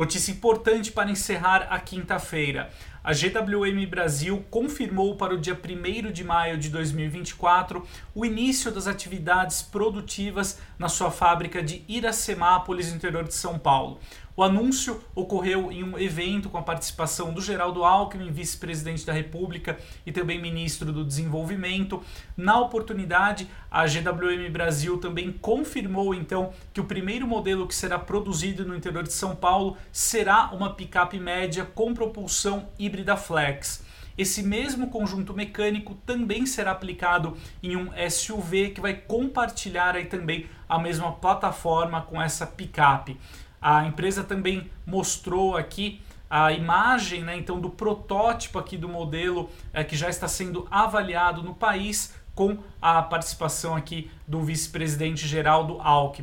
Notícia importante para encerrar a quinta-feira. A GWM Brasil confirmou para o dia 1 de maio de 2024 o início das atividades produtivas na sua fábrica de Iracemápolis, interior de São Paulo. O anúncio ocorreu em um evento com a participação do Geraldo Alckmin, vice-presidente da República e também ministro do Desenvolvimento. Na oportunidade, a GWM Brasil também confirmou então que o primeiro modelo que será produzido no interior de São Paulo será uma picape média com propulsão híbrida flex. Esse mesmo conjunto mecânico também será aplicado em um SUV que vai compartilhar aí também a mesma plataforma com essa picape. A empresa também mostrou aqui a imagem, né, então, do protótipo aqui do modelo é, que já está sendo avaliado no país com a participação aqui do vice-presidente Geraldo Alckmin.